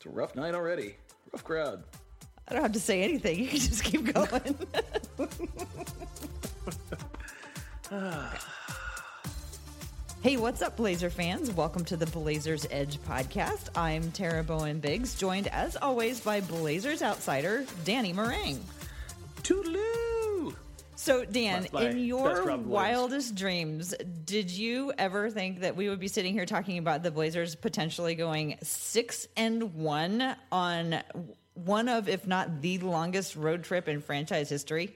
It's a rough night already. Rough crowd. I don't have to say anything. You can just keep going. hey, what's up, Blazer fans? Welcome to the Blazers Edge podcast. I'm Tara Bowen Biggs, joined as always by Blazers outsider Danny Marang. Toodaloo! So, Dan, in your wildest dreams, did you ever think that we would be sitting here talking about the Blazers potentially going six and one on one of, if not the longest road trip in franchise history?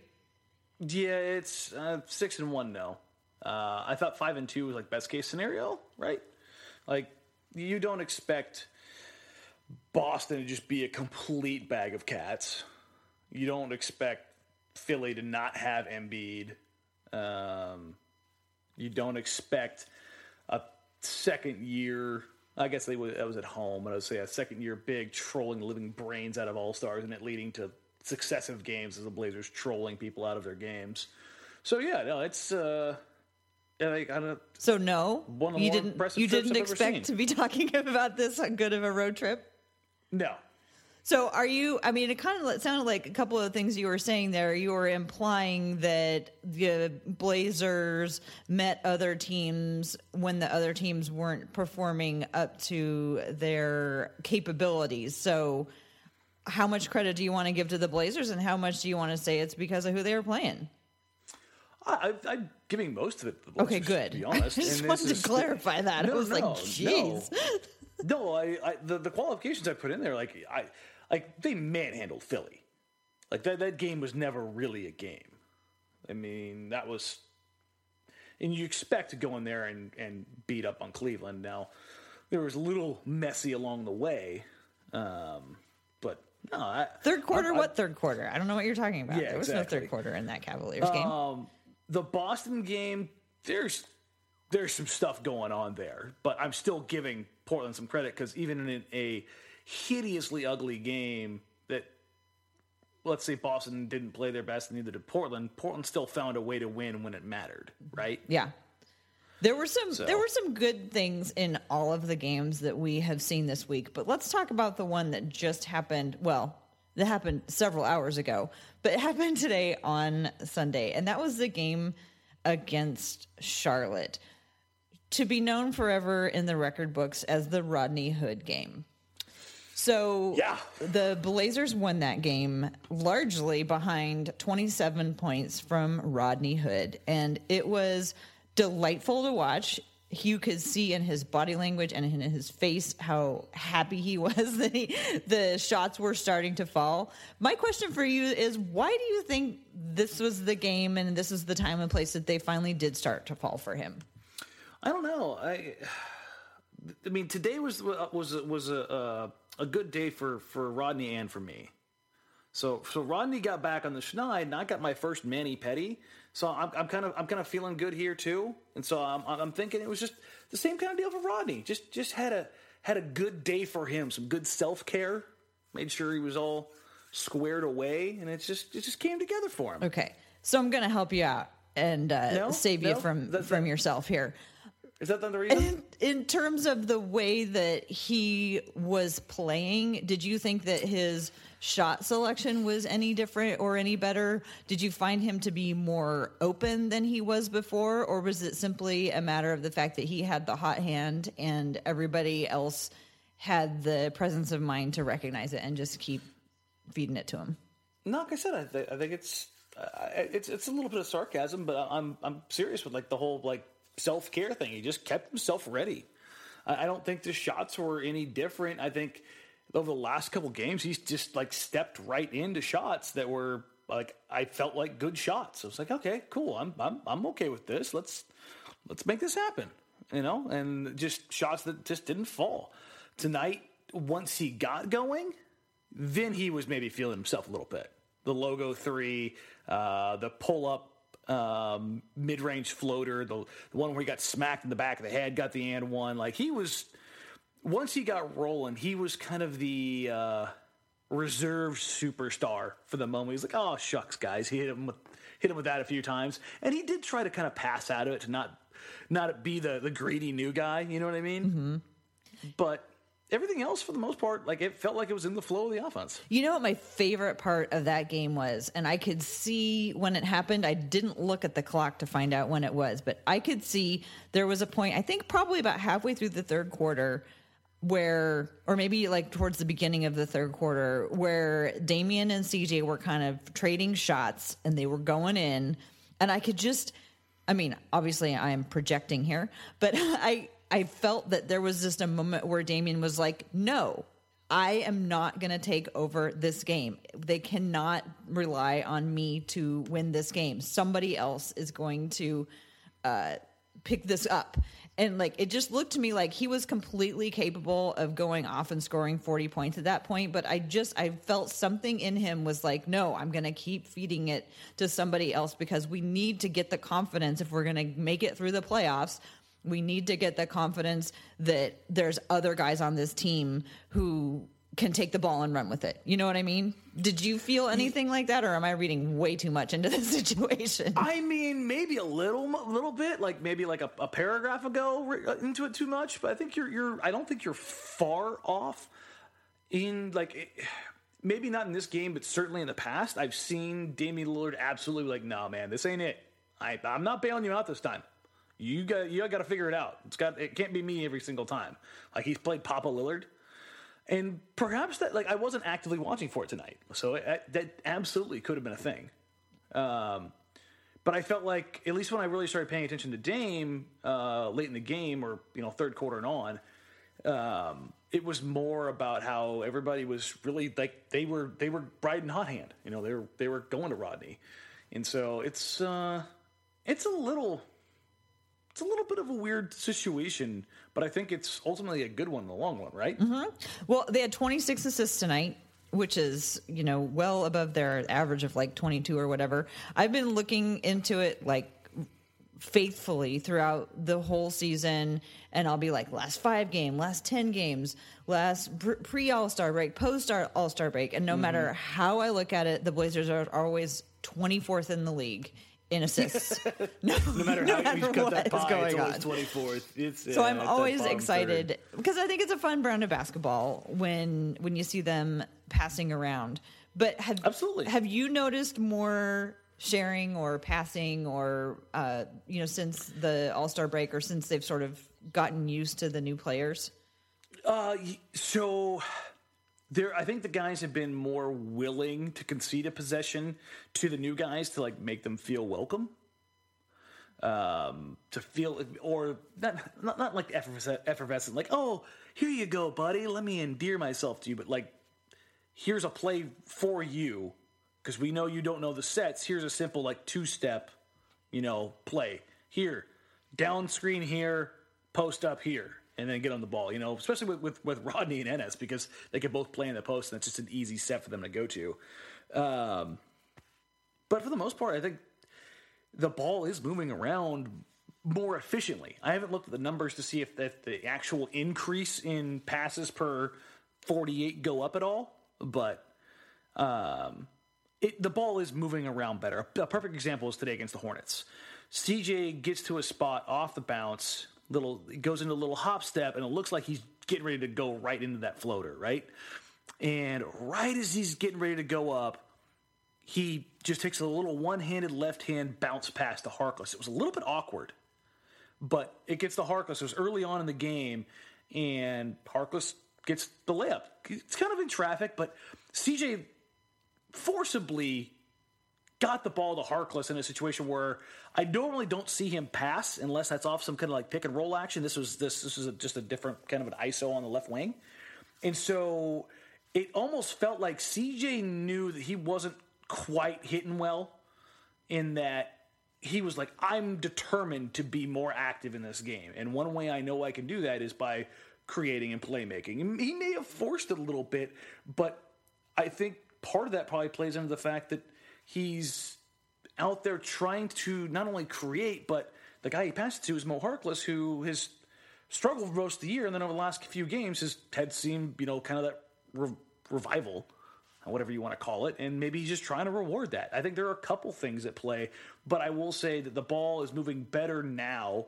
Yeah, it's uh, six and one now. Uh, I thought five and two was like best case scenario, right? Like you don't expect Boston to just be a complete bag of cats. You don't expect Philly to not have Embiid. Um, you don't expect a second year. I guess they was, that was at home, but I would say a second year big trolling living brains out of all stars, and it leading to successive games as the Blazers trolling people out of their games. So yeah, no, it's uh, like, I don't. So no, you didn't. You didn't expect to be talking about this on good of a road trip. No, So are you? I mean, it kind of sounded like a couple of things you were saying there. You were implying that the Blazers met other teams when the other teams weren't performing up to their capabilities. So, how much credit do you want to give to the Blazers, and how much do you want to say it's because of who they were playing? I, I, I'm giving most of it. To the Blazers. Okay, good. To be honest, I just And wanted to is- clarify that. I No, was like, no, "Jeez." No, no I, I the, the qualifications I put in there, like I, like they manhandled Philly. Like that, that game was never really a game. I mean, that was, and you expect to go in there and, and beat up on Cleveland. Now, there was a little messy along the way, um, but no, I, Third quarter? I- I- what third quarter? I don't know what you're talking about. Yeah, there was no third quarter in that Cavaliers game. Um, the Boston game, there's there's some stuff going on there, but I'm still giving Portland some credit because even in a hideously ugly game that let's say Boston didn't play their best, and neither did Portland. Portland still found a way to win when it mattered, right? Yeah. There were some So- there were some good things in all of the games that we have seen this week, but let's talk about the one that just happened, well, that happened several hours ago, but it happened today on Sunday, and that was the game against Charlotte. To be known forever in the record books as the Rodney Hood game. So Yeah. the Blazers won that game largely behind 27 points from Rodney Hood. And it was delightful to watch. You could see in his body language and in his face how happy he was that he, the shots were starting to fall. My question for you is why do you think this was the game and this is the time and place that they finally did start to fall for him? I don't know. I I mean, today was was was a a, a good day for for Rodney and for me. So so Rodney got back on the schneid, and I got my first mani-pedi. So I'm, I'm kind of I'm kind of feeling good here too. And so I'm I'm thinking it was just the same kind of deal for Rodney. Just just had a had a good day for him. Some good self care. Made sure he was all squared away, and it's just it just came together for him. Okay. So I'm going to help you out and uh, No, save you no, from from not- yourself here. Is that the reason? In, in terms of the way that he was playing, did you think that his shot selection was any different or any better? Did you find him to be more open than he was before, or was it simply a matter of the fact that he had the hot hand and everybody else had the presence of mind to recognize it and just keep feeding it to him. No, like I said, I, th- I think it's uh, it's it's a little bit of sarcasm, but I'm I'm serious with like the whole like self care thing. He just kept himself ready. I, I don't think the shots were any different. I think over the last couple games, he's just like stepped right into shots that were like I felt like good shots. I was like, okay, cool. I'm I'm I'm okay with this. Let's let's make this happen. You know, and just shots that just didn't fall tonight. Once he got going, then he was maybe feeling himself a little bit. The logo three, uh, the pull up um, mid range floater, the, the one where he got smacked in the back of the head, got the and one. Like he was, once he got rolling, he was kind of the uh, reserve superstar for the moment. He's like, oh shucks, guys, he hit him with hit him with that a few times, and he did try to kind of pass out of it to not not be the the greedy new guy. You know what I mean? Mm-hmm. But everything else, for the most part, like it felt like it was in the flow of the offense. You know what my favorite part of that game was? And I could see when it happened. I didn't look at the clock to find out when it was, but I could see there was a point, I think probably about halfway through the third quarter, where, or maybe like towards the beginning of the third quarter, where Damian and CJ were kind of trading shots and they were going in. And I could just, I mean, obviously I'm projecting here, but I, I felt that there was just a moment where Damian was like, no, I am not going to take over this game. They cannot rely on me to win this game. Somebody else is going to uh, pick this up. And like it just looked to me like he was completely capable of going off and scoring 40 points at that point, but I just I felt something in him was like, "No, I'm going to keep feeding it to somebody else because we need to get the confidence if we're going to make it through the playoffs we need to get the confidence that there's other guys on this team who can take the ball and run with it. You know what I mean? Did you feel anything like that, or am I reading way too much into the situation? I mean, maybe a little, little bit, like maybe like a, a paragraph ago uh, into it too much. But I think you're, you're. I don't think you're far off. In like, maybe not in this game, but certainly in the past, I've seen Damian Lillard absolutely like, no, nah, man, this ain't it. I, I'm not bailing you out this time. You got you got to figure it out. It's got it can't be me every single time. Like he's played Papa Lillard, and perhaps that like I wasn't actively watching for it tonight, so it, that absolutely could have been a thing. Um, but I felt like at least when I really started paying attention to Dame uh, late in the game, or you know third quarter and on, um, it was more about how everybody was really like they were they were bride and hot hand. You know they were they were going to Rodney, and so it's uh, it's a little it's a little bit of a weird situation, but I think it's ultimately a good one in the long run, right? Mm-hmm. Well, they had 26 assists tonight, which is, you know, well above their average of like 22 or whatever. I've been looking into it like faithfully throughout the whole season and I'll be like last 5 game, last 10 games, last pre All-Star break, post All-Star break and no mm-hmm. matter how I look at it, the Blazers are always 24th in the league in assists. no, no matter no how matter you cut that pie, going it's always 24th. It's, so I'm always excited because I think it's a fun brand of basketball when when you see them passing around. But have absolutely have you noticed more sharing or passing or uh, you know since the All Star break or since they've sort of gotten used to the new players? Uh, so there I think the guys have been more willing to concede a possession to the new guys to like make them feel welcome. Um, to feel or not not, not like effervescent, effervescent, like oh here you go, buddy, let me endear myself to you, but like here's a play for you because we know you don't know the sets. Here's a simple like two step, you know, play here, down screen here, post up here and then get on the ball. You know, especially with, with, with Rodney and Ennis because they can both play in the post, and it's just an easy set for them to go to. Um, but for the most part, I think the ball is moving around more efficiently. I haven't looked at the numbers to see if, if the actual increase in passes per 48 go up at all, but um, it, the ball is moving around better. A perfect example is today against the Hornets. CJ gets to a spot off the bounce little goes into a little hop step and it looks like he's getting ready to go right into that floater, right? And right as he's getting ready to go up, he just takes a little one-handed left hand bounce pass to Harkless. It was a little bit awkward, but it gets to Harkless. It was early on in the game, and Harkless gets the layup. It's kind of in traffic, but CJ forcibly got the ball to Harkless in a situation where I normally don't see him pass unless that's off some kind of like pick and roll action. This was this this was just a different kind of an ISO on the left wing, and so it almost felt like CJ knew that he wasn't quite hitting well, in that he was like, I'm determined to be more active in this game, and one way I know I can do that is by creating and playmaking. He may have forced it a little bit, but I think part of that probably plays into the fact that he's out there trying to not only create, but the guy he passed to is Moe Harkless, who has struggled most of the year, and then over the last few games has had seen you know kind of that re- revival, whatever you want to call it, and maybe he's just trying to reward that. I think there are a couple things at play, but I will say that the ball is moving better now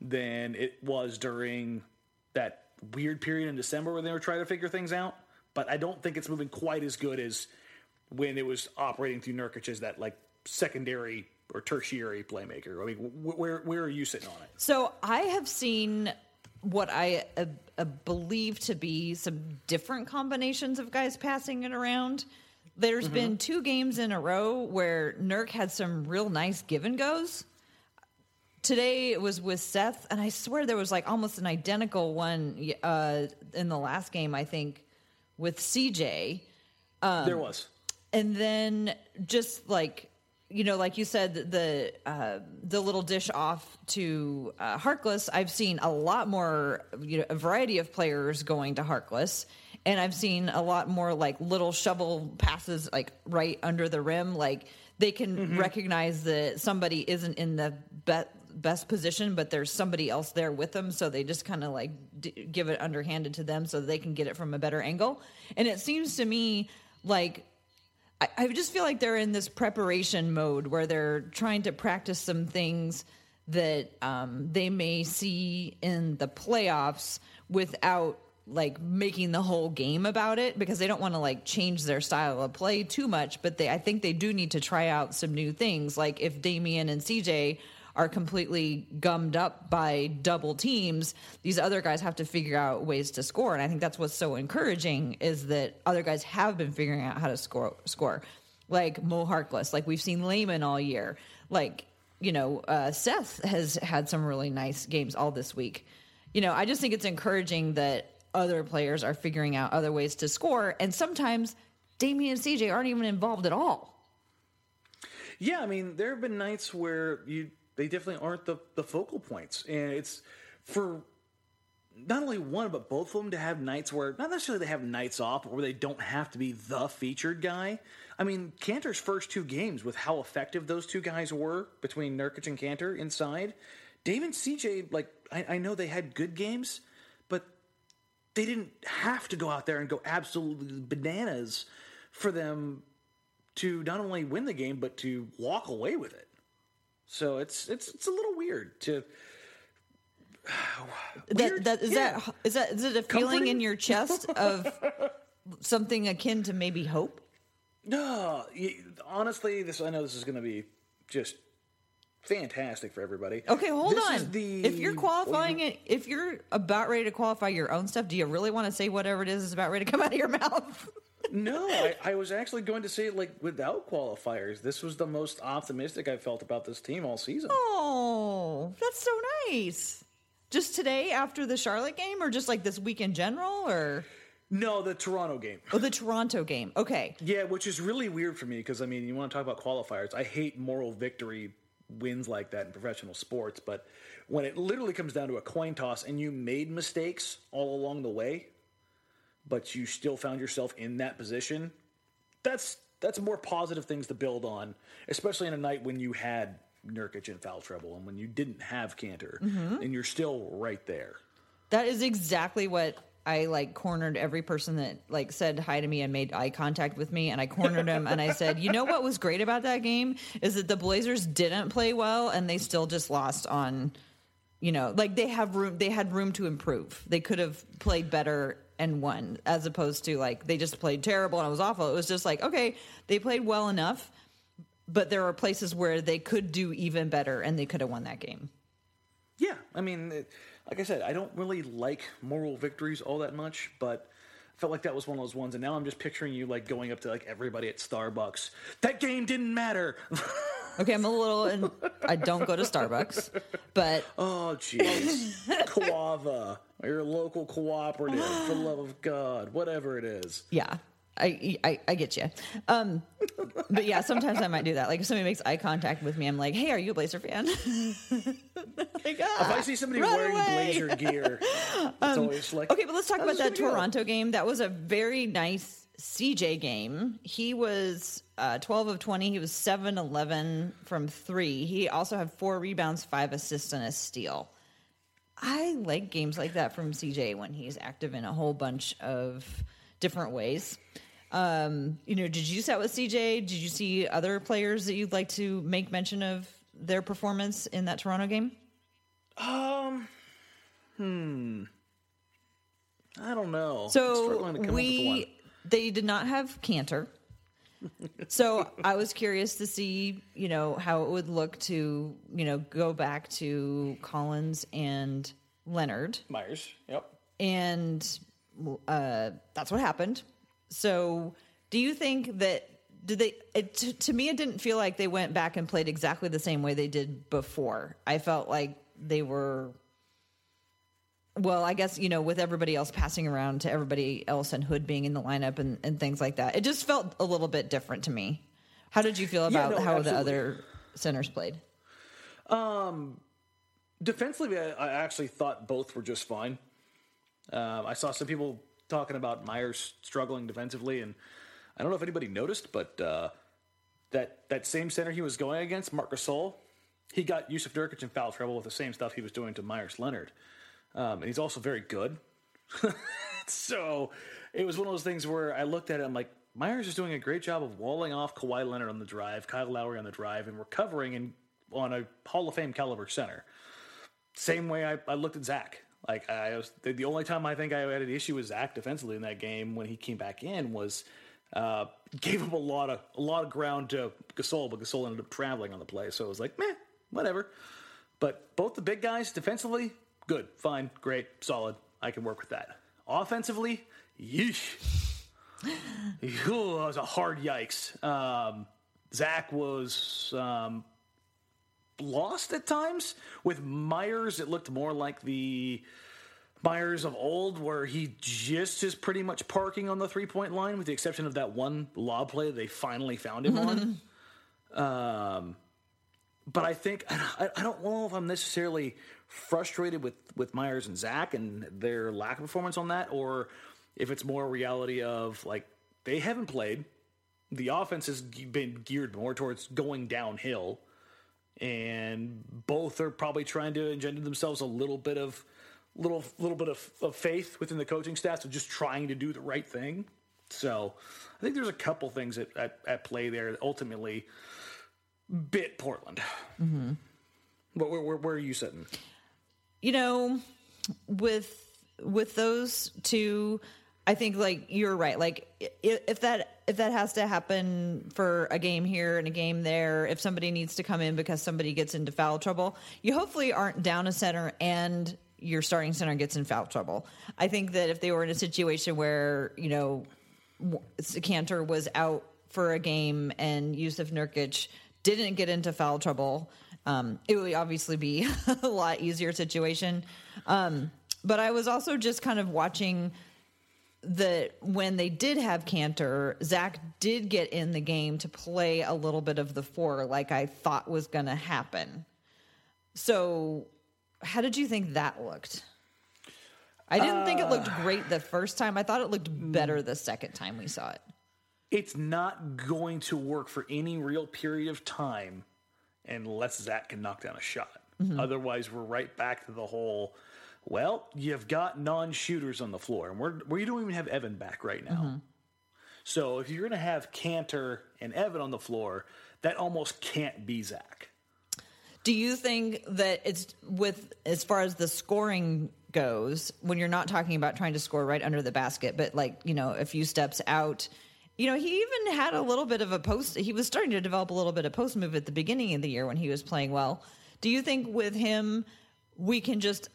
than it was during that weird period in December when they were trying to figure things out. But I don't think it's moving quite as good as when it was operating through Nurkic as that like secondary or tertiary playmaker. I mean, wh- where where are you sitting on it? So I have seen what I uh, uh, believe to be some different combinations of guys passing it around. There's Mm-hmm. been two games in a row where Nurk had some real nice give and goes. Today it was with Seth, and I swear there was like almost an identical one uh, in the last game. I think with CJ. there was. And then just like you know like you said the uh, the little dish off to uh, Harkless I've seen a lot more you know a variety of players going to Harkless. And I've seen a lot more like little shovel passes like right under the rim. Like they can recognize that somebody isn't in the be- best position but there's somebody else there with them. So they just kind of like d- give it underhanded to them so they can get it from a better angle. And it seems to me like I, I just feel like they're in this preparation mode where they're trying to practice some things that um, they may see in the playoffs without like making the whole game about it because they don't want to like change their style of play too much but they I think they do need to try out some new things. Like if Damian and CJ are completely gummed up by double teams, these other guys have to figure out ways to score. And I think that's what's so encouraging is that other guys have been figuring out how to score. Score, like Moe Harkless, like we've seen Layman all year. Like you know, uh, Seth has had some really nice games all this week. You know, I just think it's encouraging that other players are figuring out other ways to score, and sometimes Damian and CJ aren't even involved at all. Yeah, I mean, there have been nights where you they definitely aren't the, the focal points. And it's for not only one, but both of them to have nights where not necessarily they have nights off, where they don't have to be the featured guy. I mean, Kanter's first two games with how effective those two guys were between Nurkic and Cantor inside. Dame and CJ, like, I, I know they had good games, but they didn't have to go out there and go absolutely bananas for them to not only win the game, but to walk away with it. So it's it's it's a little weird to That, that is Yeah. that is that is it a feeling Comforting? in your chest of something akin to maybe hope? no. Honestly, this I know this is going to be just fantastic for everybody. Okay, hold This on. the- if you're qualifying it, if you're about ready to qualify your own stuff, do you really want to say whatever it is is about ready to come out of your mouth? No, I, I was actually going to say like without qualifiers, this was the most optimistic I felt about this team all season. oh, that's so nice. Just today after the Charlotte game, or just like this week in general, or No, the Toronto game. oh, the Toronto game? Okay, Yeah, which is really weird for me because I mean, you want to talk about qualifiers. I hate moral victory wins like that in professional sports, but when it literally comes down to a coin toss and you made mistakes all along the way, but you still found yourself in that position, that's that's more positive things to build on, especially in a night when you had Nurkic in foul trouble and when you didn't have Kanter mm-hmm. and you're still right there. that is exactly what I like cornered every person that like said hi to me and made eye contact with me and I cornered him and I said, "You know what was great about that game is that the Blazers didn't play well and they still just lost on you know, like they have room they had room to improve. They could have played better and won as opposed to like they just played terrible and it was awful. It was just like, okay, they played well enough, but there are places where they could do even better and they could have won that game. Yeah, I mean, like I said, I don't really like moral victories all that much, but felt like that was one of those ones. And now I'm just picturing you like going up to like everybody at Starbucks. That game didn't matter. Okay, I'm a little, and I don't go to Starbucks, but oh, jeez. Coava, your local cooperative, for the love of God, whatever it is. yeah, I, I, I get you. Um, but yeah, sometimes I might do that. Like if somebody makes eye contact with me, I'm like, "Hey, are you a Blazer fan?" like, ah, If I see somebody wearing away. Blazer gear, it's always like, Okay, but let's talk about that video?" Toronto game. That was a very nice CJ game. He was uh, 12 of 20. He was 7 11 from three. He also had four rebounds, five assists, and a steal. I like games like that from CJ when he's active in a whole bunch of different ways. Um, you know, did you set with CJ? Did you see other players that you'd like to make mention of their performance in that Toronto game? Um, hmm. I don't know. So struggling to come up with one. we they did not have Kanter. so I was curious to see, you know, how it would look to, you know, go back to Collins and Leonard, Meyers. Yep. and uh, that's what happened. So, do you think that did they? It, to, to me, it didn't feel like they went back and played exactly the same way they did before. I felt like they were well, I guess, you know, with everybody else passing around to everybody else and Hood being in the lineup and, and things like that, it just felt a little bit different to me. How did you feel Yeah, about no, how the other centers played? Um, defensively, I, I actually thought both were just fine. Um, I saw some people talking about Meyers struggling defensively, and I don't know if anybody noticed, but uh, that that same center he was going against, Marc Gasol, he got Jusuf Nurkic in foul trouble with the same stuff he was doing to Meyers Leonard, um, and he's also very good. so it was one of those things where I looked at it, I'm like, Meyers is doing a great job of walling off Kawhi Leonard on the drive, Kyle Lowry on the drive, and recovering in, on a Hall of Fame caliber center. Same way I, I looked at Zach. Like I was the, the only time I think I had an issue with Zach defensively in that game when he came back in was uh, gave up a lot of a lot of ground to Gasol, but Gasol ended up traveling on the play, so it was like meh, whatever. But both the big guys defensively, good, fine, great, solid. I can work with that. Offensively, yeesh. Ooh, that was a hard yikes. Um, Zach was um, lost at times. With Meyers, it looked more like the Meyers of old, where he just is pretty much parking on the three point line, with the exception of that one lob play they finally found him on. Um, but I think I, I don't know if I'm necessarily frustrated with with Meyers and Zach and their lack of performance on that, or if it's more a reality of like they haven't played. The offense has been geared more towards going downhill, and both are probably trying to engender themselves a little bit of little little bit of, of faith within the coaching staff of just trying to do the right thing. So I think there's a couple things at, at, at play there that ultimately bit Portland. Mm-hmm. But where, where, where are you sitting? you know with with those two i think like you're right like if that if that has to happen for a game here and a game there if somebody needs to come in because somebody gets into foul trouble you hopefully aren't down a center and your starting center gets in foul trouble i think that if they were in a situation where you know Kanter was out for a game and Jusuf Nurkic didn't get into foul trouble, um, it would obviously be a lot easier situation. Um, but I was also just kind of watching that when they did have Kanter, Zach did get in the game to play a little bit of the four, like I thought was going to happen. So, how did you think that looked? I didn't think it looked uh. great the first time. I thought it looked hmm. better the second time we saw it. It's not going to work for any real period of time unless Zach can knock down a shot. Mm-hmm. Otherwise, we're right back to the whole. Well, you've got non-shooters on the floor, and we're we don't even have Evan back right now. Mm-hmm. So if you're going to have Kanter and Evan on the floor, that almost can't be Zach. Do you think that it's with as far as the scoring goes, when you're not talking about trying to score right under the basket, but like, you know, a few steps out, you know, he even had a little bit of a post he was starting to develop a little bit of post move at the beginning of the year when he was playing well. Do you think with him we can just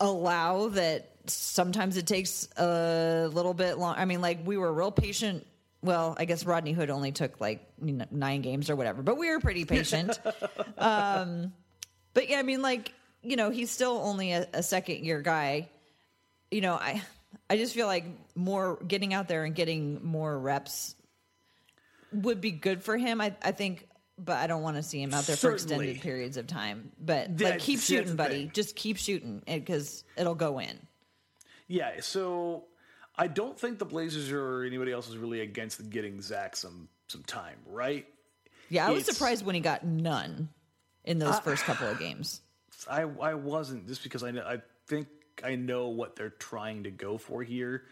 allow that sometimes it takes a little bit long. I mean, like we were real patient. Well, I guess Rodney Hood only took like nine games or whatever, but we were pretty patient. um, but yeah, I mean, like you know, he's still only a, a second year guy. You know, I I just feel like more getting out there and getting more reps would be good for him. I, I think, but I don't want to see him out there Certainly. for extended periods of time. But like, keep shooting, buddy. Just keep shooting because it'll go in. Yeah. So I don't think the Blazers or anybody else is really against getting Zach some some time, right? Yeah, I was surprised when he got none in those uh, first couple of games. I I wasn't just because I I think I know what they're trying to go for here.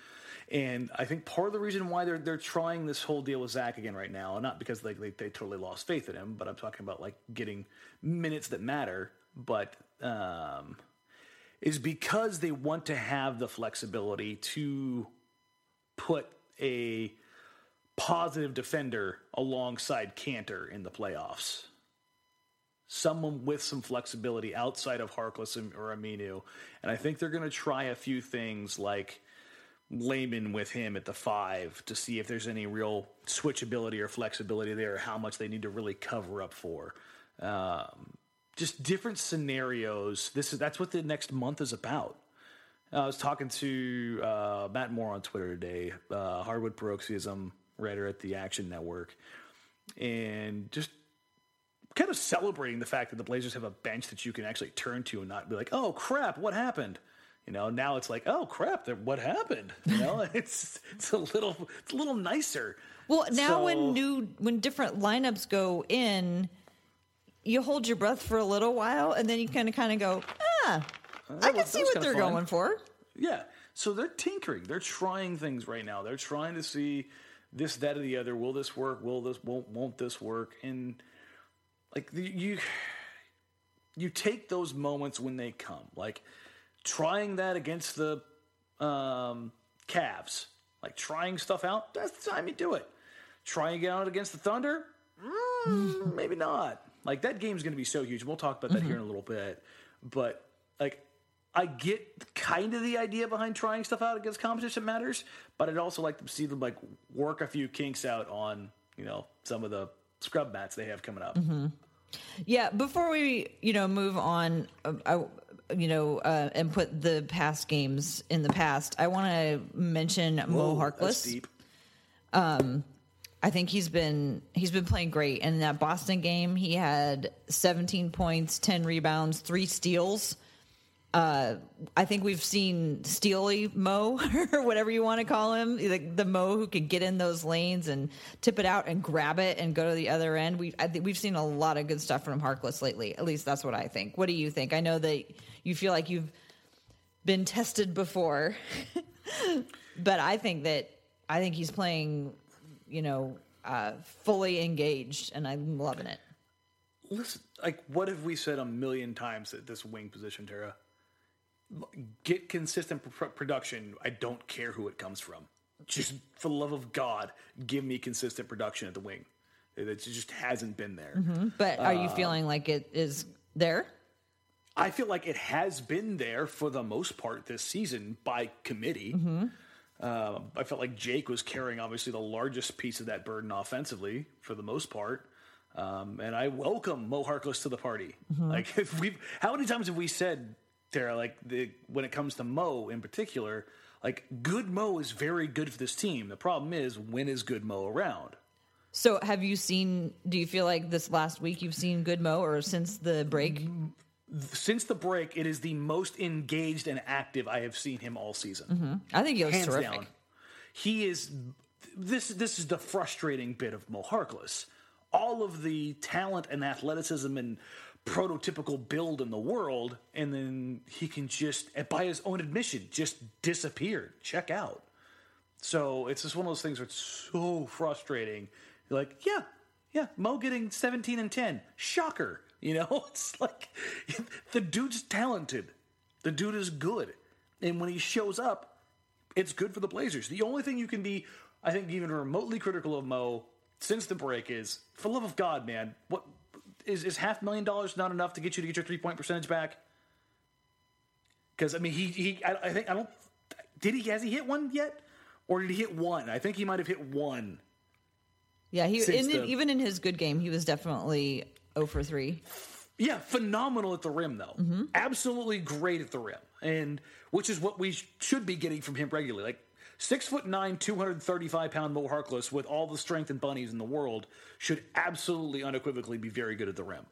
And I think part of the reason why they're they're trying this whole deal with Zach again right now, not because they, they, they totally lost faith in him, but I'm talking about like getting minutes that matter, but um, is because they want to have the flexibility to put a positive defender alongside Kanter in the playoffs someone with some flexibility outside of Harkless or Aminu. And I think they're going to try a few things like Layman with him at the five to see if there's any real switchability or flexibility there, how much they need to really cover up for. Um, just different scenarios. This is that's what the next month is about. I was talking to uh, Matt Moore on Twitter today, uh, Hardwood Paroxysm writer at the Action Network, and just kind of celebrating the fact that the Blazers have a bench that you can actually turn to and not be like, "Oh crap, what happened?" You know, now it's like, "Oh crap, what happened?" You know, it's it's a little it's a little nicer. Well, now so, when new when different lineups go in, you hold your breath for a little while, and then you kind of kind of go, "Ah, uh, I can see what they're fun. going for." Yeah, so they're tinkering, they're trying things right now. They're trying to see this, that, or the other. Will this work? Will this? Won't won't this work? And like you you take those moments when they come like trying that against the um, Cavs like trying stuff out that's the time you do it trying it out against the thunder mm, maybe not like that game's going to be so huge we'll talk about that mm-hmm. here in a little bit but like I get kind of the idea behind trying stuff out against competition matters, but I'd also like to see them like work a few kinks out on you know some of the scrub mats they have coming up. Mm-hmm. Yeah, before we, you know, move on, uh, I, you know, uh, and put the past games in the past, I want to mention Whoa, Moe Harkless. Um, I think he's been he's been playing great. And in that Boston game, he had 17 points, 10 rebounds, three steals uh, I think we've seen Steely Moe or whatever you want to call him, like the Moe who can get in those lanes and tip it out and grab it and go to the other end. We I think we've seen a lot of good stuff from Harkless lately. At least that's what I think. What do you think? I know that you feel like you've been tested before, but I think that I think he's playing, you know, uh, fully engaged, and I'm loving it. Listen, like what have we said a million times at this wing position, Tara? Get consistent pr- production. I don't care who it comes from. Just for the love of God, give me consistent production at the wing. It just hasn't been there. Mm-hmm. But are you uh, feeling like it is there? I feel like it has been there for the most part this season by committee. Mm-hmm. Uh, I felt like Jake was carrying obviously the largest piece of that burden offensively for the most part. Um, and I welcome Moe Harkless to the party. Mm-hmm. Like we, how many times have we said Tara, like the when it comes to Moe in particular, like good Moe is very good for this team. The problem is when is good Moe around? So have you seen do you feel like this last week you've seen good Moe or since the break? Since the break, it is the most engaged and active I have seen him all season. Mm-hmm. I think he was Hands terrific. Down. He is this this is the frustrating bit of Moe Harkless. All of the talent and athleticism and prototypical build in the world, and then he can just, by his own admission, just disappear. Check out. So it's just one of those things where it's so frustrating. You're like, yeah, yeah, Moe getting 17 and 10. Shocker. You know, it's like the dude's talented. The dude is good. And when he shows up, it's good for the Blazers. The only thing you can be, I think, even remotely critical of Moe since the break is, for love of God, man, what is is half million dollars not enough to get you to get your three point percentage back? because I mean he he I, I think I don't did he has he hit one yet or did he hit one? I think he might have hit one. Yeah, he in, the- even in his good game, he was definitely 0 for 3. Yeah, phenomenal at the rim though. Mm-hmm. Absolutely great at the rim, and which is what we should be getting from him regularly. Like six foot nine, two hundred thirty five pound Moe Harkless with all the strength and bunnies in the world should absolutely unequivocally be very good at the rim.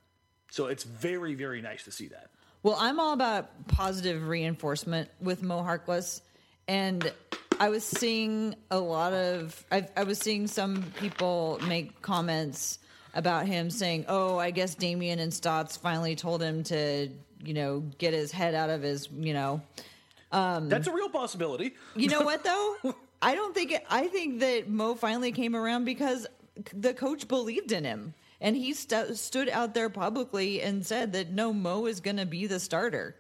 So it's very very nice to see that. Well, I'm all about positive reinforcement with Mo Harkless, and I was seeing a lot of. I, I was seeing some people make comments about him saying, "Oh, I guess Damian and Stotts finally told him to, you know, get his head out of his, you know." Um, that's a real possibility. You know what though? I don't think it, I think that Moe finally came around because the coach believed in him. And he stu stood out there publicly and said that no, Moe is going to be the starter.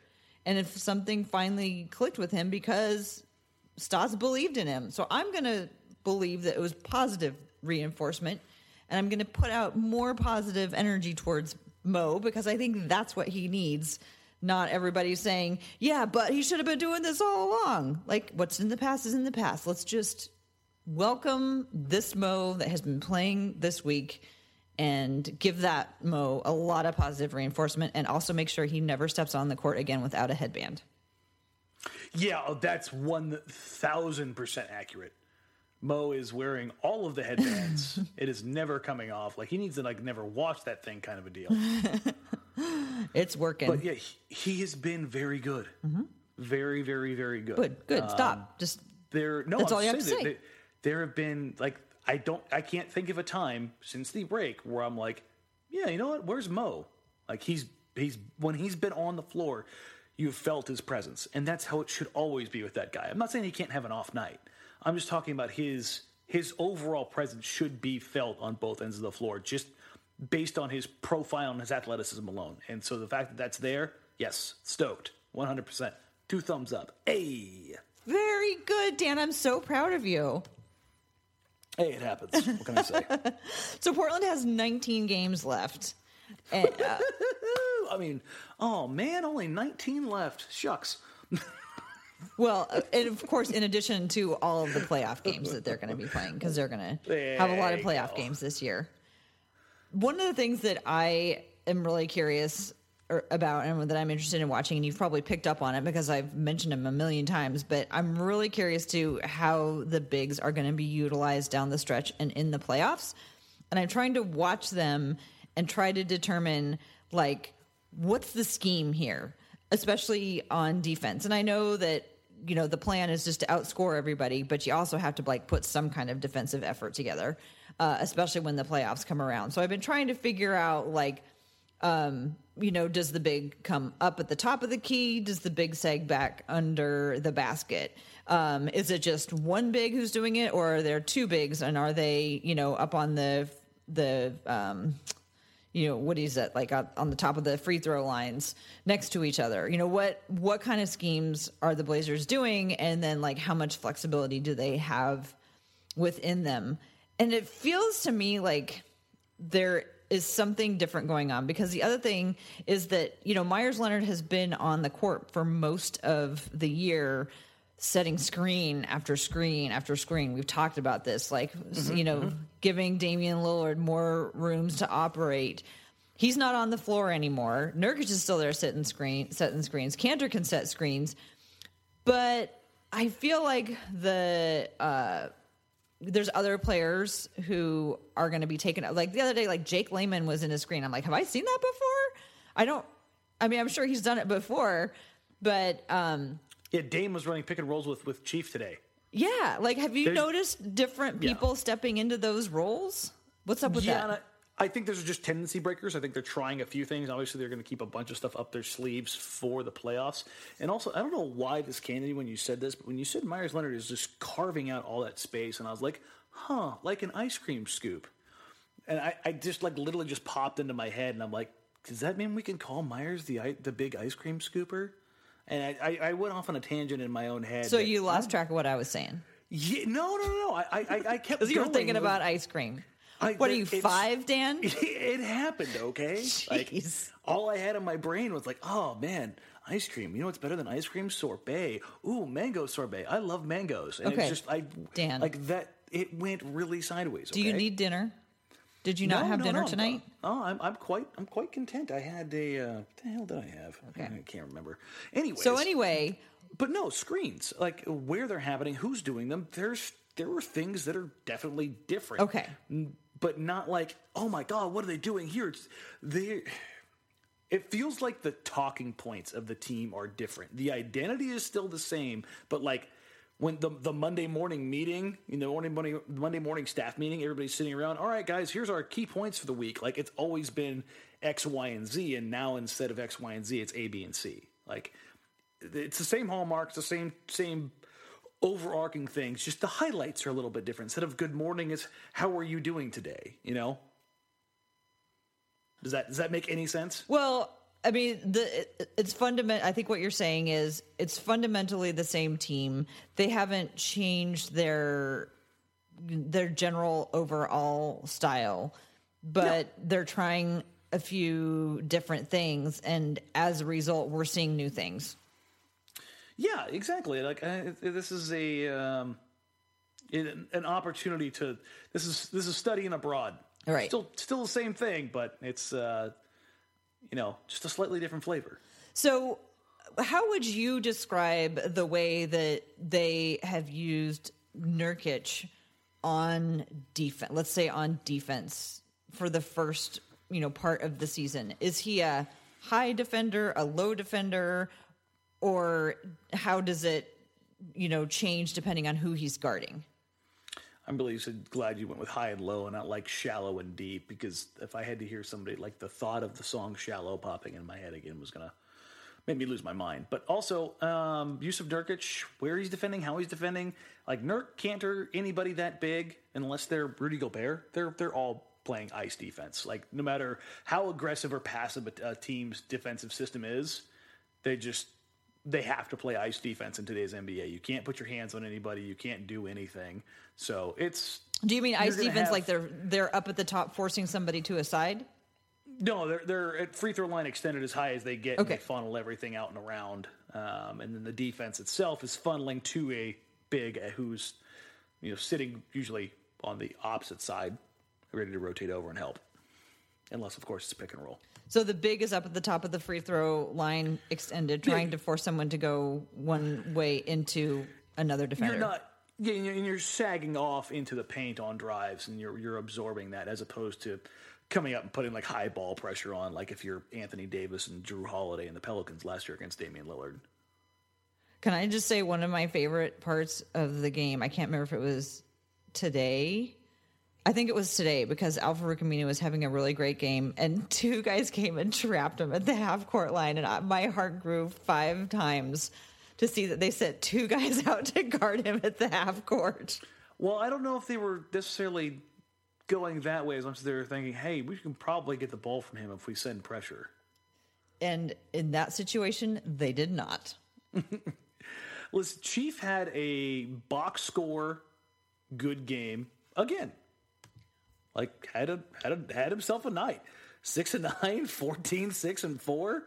And if something finally clicked with him because Stotts believed in him. So I'm going to believe that it was positive reinforcement. And I'm going to put out more positive energy towards Moe because I think that's what he needs. Not everybody saying, yeah, but he should have been doing this all along. Like, what's in the past is in the past. Let's just welcome this Moe that has been playing this week and give that Moe a lot of positive reinforcement and also make sure he never steps on the court again without a headband. Yeah, oh, that's one thousand percent accurate. Moe is wearing all of the headbands. it is never coming off. Like he needs to like never wash that thing, kind of a deal. It's working. But yeah, he, has been very good. Mm-hmm. Very, very, very good. good, good. Um, Stop. Just There, no, That's I'm all you have to that say. There, there have been like I don't, I can't think of a time since the break where I'm like, yeah, you know what? Where's Moe? Like he's he's when he's been on the floor, you've felt his presence, and that's how it should always be with that guy. I'm not saying he can't have an off night. I'm just talking about his his overall presence should be felt on both ends of the floor, just based on his profile and his athleticism alone. And so the fact that that's there, yes, stoked, 100. percent Two thumbs up. Hey. very good, Dan. I'm so proud of you. Hey, it happens. What can I say? So Portland has 19 games left. And, uh, I mean, oh man, only 19 left. Shucks. well, uh, and of course, in addition to all of the playoff games that they're going to be playing, because they're going to have a lot of playoff go. games this year. One of the things that I am really curious er- about and that I'm interested in watching, and you've probably picked up on it because I've mentioned them a million times, but I'm really curious to how the bigs are going to be utilized down the stretch and in the playoffs. And I'm trying to watch them and try to determine like what's the scheme here, especially on defense. And I know that you know the plan is just to outscore everybody, but you also have to like put some kind of defensive effort together, uh, especially when the playoffs come around. So I've been trying to figure out like um, you know, does the big come up at the top of the key? Does the big sag back under the basket? Um, is it just one big who's doing it, or are there two bigs, and are they, you know, up on the the um, you know what is that like on the top of the free throw lines next to each other you know what what kind of schemes are the blazers doing and then like how much flexibility do they have within them and it feels to me like there is something different going on because the other thing is that you know Meyers Leonard has been on the court for most of the year setting screen after screen after screen. We've talked about this like you know giving Damian Lillard more rooms to operate. He's not on the floor anymore. Nurkic is still there setting screen setting screens. Kanter can set screens. But I feel like the uh there's other players who are going to be taken out. Like the other day, like Jake Layman was in a screen. I'm like, have I seen that before? I don't. I mean, I'm sure he's done it before, but um, Yeah, Dame was running pick and rolls with, with Chief today. yeah. Like, have you There's- noticed different Yeah. people stepping into those roles? What's up with yeah, that? I, think those are just tendency breakers. I think they're trying a few things. Obviously, they're going to keep a bunch of stuff up their sleeves for the playoffs. And also, I don't know why this came to me when you said this, but when you said Meyers Leonard is just carving out all that space, and I was like, huh, like an ice cream scoop. And I, I just like literally just popped into my head, and I'm like, does that mean we can call Meyers the the big ice cream scooper? And I, I, I went off on a tangent in my own head. so that- you lost track of what I was saying Yeah, no, no, no, no. I, I, I- kept. because you were thinking about ice cream. I- what are you five, Dan? It happened, okay? Like Jeez. all I had in my brain was like, oh man, ice cream. You know what's better than ice cream? Sorbet. Ooh, mango sorbet. I love mangoes. And Okay. it's just I Dan. like that. It went really sideways. Do you need dinner? Did you not No, have no, dinner no. tonight? Oh, I'm, I'm quite I'm quite content. I had a uh, what the hell did I have? Okay. I can't remember. Anyway, So anyway, but no screens like where they're happening, who's doing them. There's there are things that are definitely different. Okay. But not like oh my god, what are they doing here? It's, they. It feels like the talking points of the team are different. The identity is still the same, but like when the the Monday morning meeting, you know, morning, Monday, Monday morning staff meeting, everybody's sitting around. All right, guys, here's our key points for the week. Like it's always been X, Y, and Z, and now instead of X, Y, and Z, it's A, B, and C. Like it's the same hallmarks, the same same overarching things. Just the highlights are a little bit different. Instead of good morning, is how are you doing today? You know. Does that does that make any sense? well, I mean, the it, it's fundament. I think what you're saying is it's fundamentally the same team. They haven't changed their their general overall style, but they're trying a few different things, and as a result, we're seeing new things. Yeah, exactly. Like uh, this is a um, it, an opportunity to this is this is studying abroad. Right. Still still the same thing, but it's uh, you know just a slightly different flavor. So, how would you describe the way that they have used Nurkic on defense? Let's say on defense for the first, you know, part of the season. Is he a high defender, a low defender, or how does it, you know, change depending on who he's guarding? I'm really glad you went with high and low and not like shallow and deep because if I had to hear somebody like the thought of the song "Shallow" popping in my head again was gonna make me lose my mind. But also, um, Jusuf Nurkic, where he's defending, how he's defending, like Nurk can't anybody that big unless they're Rudy Gobert. They're they're all playing ice defense. Like no matter how aggressive or passive a, a team's defensive system is, they just they have to play ice defense in today's NBA. You can't put your hands on anybody. You can't do anything. So it's Do you mean ice defense have- like they're they're up at the top forcing somebody to a side? no, they're they're at free throw line extended as high as they get. And Okay. they funnel everything out and around, um, and then the defense itself is funneling to a big uh, who's you know sitting usually on the opposite side, ready to rotate over and help. Unless, of course, it's pick and roll. So the big is up at the top of the free throw line, extended, trying to force someone to go one way into another defender. You're not. Yeah, and you're- and you're sagging off into the paint on drives, and you're you're absorbing that as opposed to coming up and putting like high ball pressure on, like if you're Anthony Davis and Jrue Holiday and the Pelicans last year against Damian Lillard. Can I just say one of my favorite parts of the game? I can't remember if it was today. I think it was today because Al-Farouq Aminu was having a really great game, and two guys came and trapped him at the half court line, and I, my heart grew five times to see that they sent two guys out to guard him at the half court. Well, I don't know if they were necessarily going that way as much as they were thinking, hey, we can probably get the ball from him if we send pressure. And in that situation, they did not. Listen, Chief had a box score good game again. Like had a had a, had himself a night. 6 and 9, 14 6 and 4.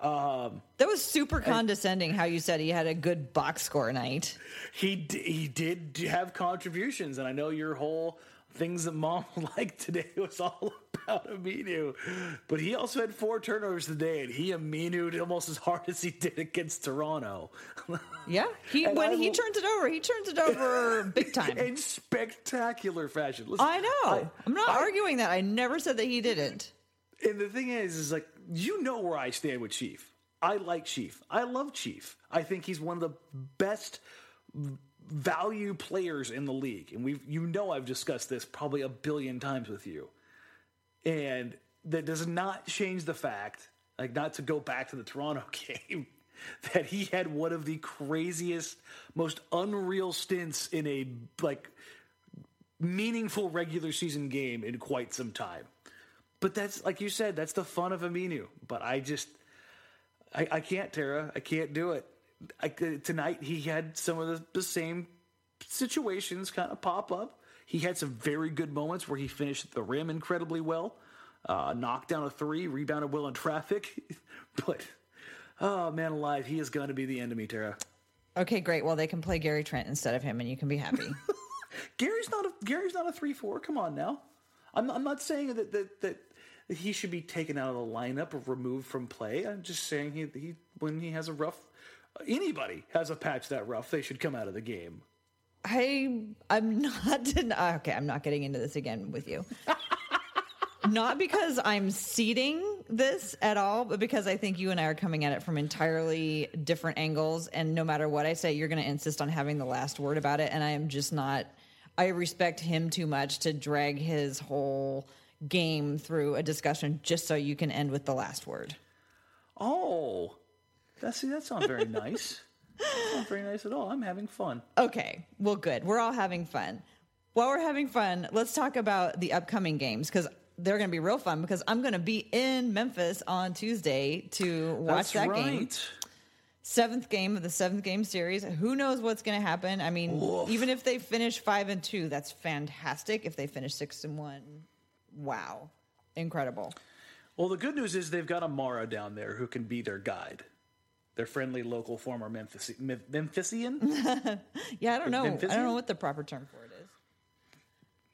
Um, that was super condescending how you said he had a good box score night. He d- he did have contributions and I know your whole things that mom liked today was all about Aminu. But he also had four turnovers today and he Aminu'd almost as hard as he did against Toronto. Yeah, he And when I he turns it over, he turns it over big time. in spectacular fashion. Listen, I know. I, am not I- arguing that. I never said that he didn't. And the thing is, is like you know where I stand with Chief. I like Chief. I love Chief. I think he's one of the best value players in the league, and we've you know I've discussed this probably a billion times with you. And that does not change the fact, like not to go back to the Toronto game, that he had one of the craziest, most unreal stints in a like meaningful regular season game in quite some time. But that's like you said, that's the fun of Aminu. But I just, I, I can't, Tara. I can't do it. I, tonight he had some of the, the same situations kind of pop up. He had some very good moments where he finished at the rim incredibly well, uh, knocked down a three, rebounded well in traffic. but Oh man, alive! He is going to be the end of me, Tara. Okay, great. Well, they can play Gary Trent instead of him, and you can be happy. Gary's not a Gary's not a three four. Come on now. I'm not, I'm not saying that, that that he should be taken out of the lineup or removed from play. I'm just saying he he when he has a rough anybody has a patch that rough, they should come out of the game. I I'm not den- ah, okay. I'm not getting into this again with you. not because I'm seeding this at all, but because I think you and I are coming at it from entirely different angles. And no matter what I say, you're going to insist on having the last word about it. And I am just not. I respect him too much to drag his whole game through a discussion just so you can end with the last word. Oh, that's see, that's not very nice. That's not very nice at all. I'm having fun. Okay, well, good. We're all having fun. While we're having fun, let's talk about the upcoming games because they're going to be real fun because I'm going to be in Memphis on Tuesday to watch That's that right. game. Seventh game of the seventh game series. Who knows what's going to happen? I mean, even if they finish five and two, that's fantastic. If they finish six and one, wow, incredible. Well, the good news is they've got Amara down there who can be their guide. Their friendly local former Memphis, Memphisian? Yeah, I don't know. I don't know what the proper term for it is.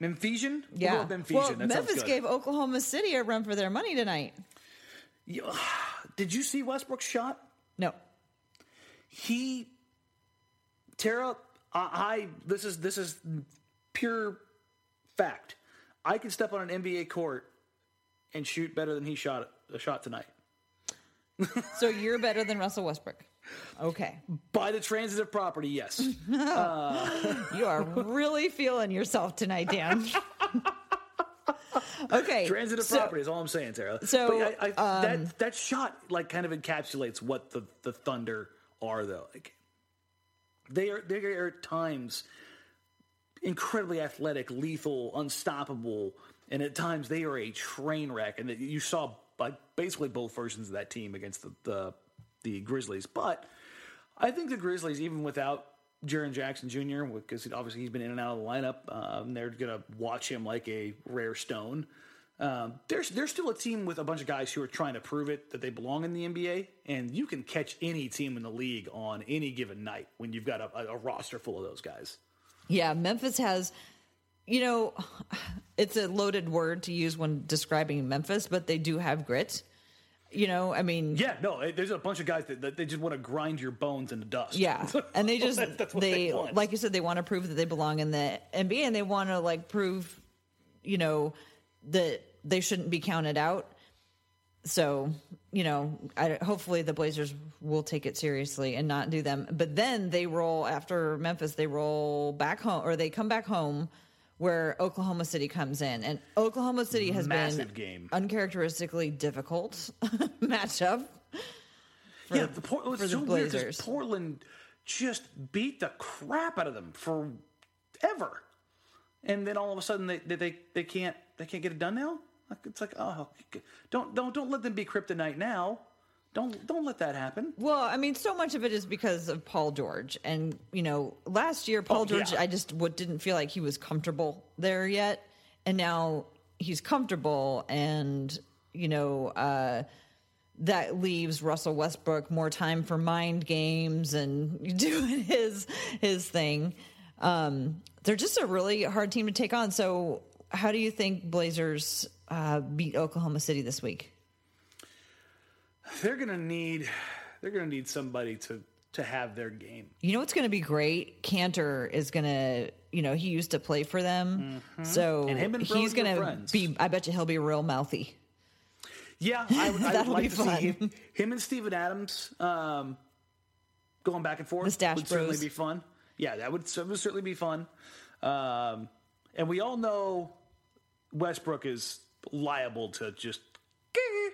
Memphisian? We'll Yeah. Memphisian. well, that Memphis gave Oklahoma City a run for their money tonight. Yeah. Did you see Westbrook's shot? No. he Tara, I, I this is this is pure fact. I can step on an NBA court and shoot better than he shot a shot tonight. So you're better than Russell Westbrook. Okay. By the transitive property, yes. You are really feeling yourself tonight, Dan. okay. transitive so- property is all I'm saying, Tara. so, but I, I, um, that that shot like kind of encapsulates what the the Thunder are, though. Like they are they are at times incredibly athletic, lethal, unstoppable, and at times they are a train wreck. And that you saw like basically both versions of that team against the the, the Grizzlies. But I think the Grizzlies, even without Jaren Jackson Jr., because obviously he's been in and out of the lineup, um, they're going to watch him like a rare stone. Um, there's there's still a team with a bunch of guys who are trying to prove it that they belong in the NBA, and you can catch any team in the league on any given night when you've got a, a roster full of those guys. Yeah, Memphis has, you know, it's a loaded word to use when describing Memphis, but they do have grit. You know, I mean, Yeah, no, eh, there's a bunch of guys that, that they just want to grind your bones into dust. Yeah, and they just That's what they, they like you said they want to prove that they belong in the NBA and they want to like prove, you know, that they shouldn't be counted out. So you know, I, hopefully the Blazers will take it seriously and not do them. But then they roll after Memphis. They roll back home or they come back home. Where Oklahoma City comes in, and Oklahoma City has Massive been game. uncharacteristically difficult matchup. yeah, the Port- for the so Blazers. Portland just beat the crap out of them forever, and then all of a sudden they they they, they can't they can't get it done now. It's like oh, don't don't don't let them be kryptonite now. Don't don't let that happen. Well, I mean, so much of it is because of Paul George, and you know, last year Paul Oh, George, yeah. I just what didn't feel like he was comfortable there yet, and now he's comfortable, and you know, uh, that leaves Russell Westbrook more time for mind games and doing his his thing. Um, they're just a really hard team to take on. So, how do you think Blazers uh, beat Oklahoma City this week? They're gonna need they're gonna need somebody to to have their game. You know what's going to be great? Kanter is going to, you know, he used to play for them, so Mm-hmm. And him and he's going to be. I bet you he'll be real mouthy. Yeah, I would, I would That'll like be to fun. see him, him and Steven Adams um, going back and forth. The Stash would certainly be fun. Yeah, that would, that would certainly be fun. Um, and we all know Westbrook is liable to just,